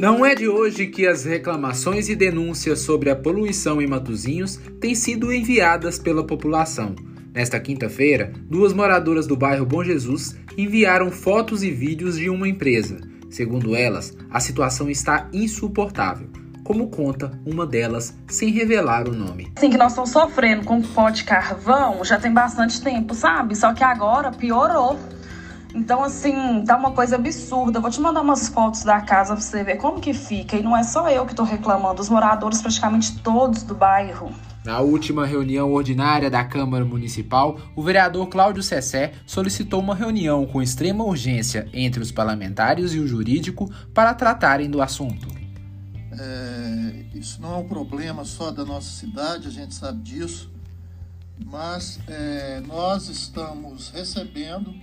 Não é de hoje que as reclamações e denúncias sobre a poluição em Matozinhos têm sido enviadas pela população. Nesta quinta-feira, duas moradoras do bairro Bom Jesus enviaram fotos e vídeos de uma empresa. Segundo elas, a situação está insuportável, como conta uma delas sem revelar o nome. Assim que nós estamos sofrendo com pó de carvão já tem bastante tempo, sabe? Só que agora piorou. Então, assim, tá uma coisa absurda. vou te mandar umas fotos da casa pra você ver como que fica. E não é só eu que tô reclamando, os moradores praticamente todos do bairro. Na última reunião ordinária da Câmara Municipal, o vereador Cláudio Cessé solicitou uma reunião com extrema urgência entre os parlamentares e o jurídico para tratarem do assunto. É, isso não é um problema só da nossa cidade, a gente sabe disso, mas é, nós estamos recebendo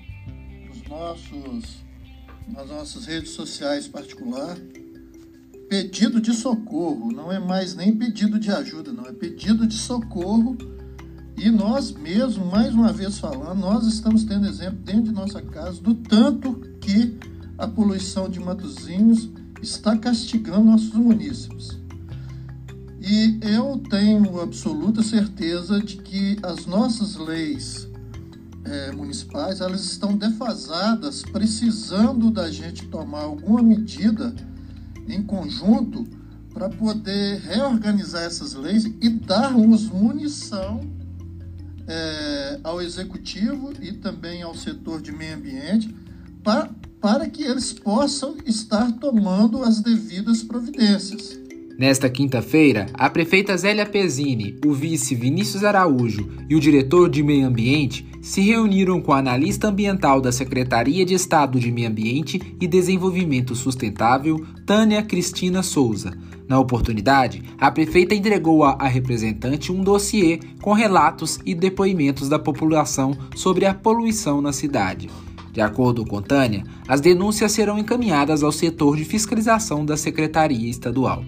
nossos, nas nossas redes sociais particular, pedido de socorro, não é mais nem pedido de ajuda, não, é pedido de socorro. E nós mesmo, mais uma vez falando, nós estamos tendo exemplo dentro de nossa casa do tanto que a poluição de Matozinhos está castigando nossos munícipes. E eu tenho absoluta certeza de que as nossas leis é, municipais elas estão defasadas, precisando da gente tomar alguma medida em conjunto para poder reorganizar essas leis e darmos munição é, ao executivo e também ao setor de meio ambiente para, para que eles possam estar tomando as devidas providências. Nesta quinta-feira, a prefeita Zélia Pezzini, o vice Vinícius Araújo e o diretor de Meio Ambiente se reuniram com a analista ambiental da Secretaria de Estado de Meio Ambiente e Desenvolvimento Sustentável, Tânia Cristina Souza. Na oportunidade, a prefeita entregou à representante um dossiê com relatos e depoimentos da população sobre a poluição na cidade. De acordo com Tânia, as denúncias serão encaminhadas ao setor de fiscalização da Secretaria Estadual.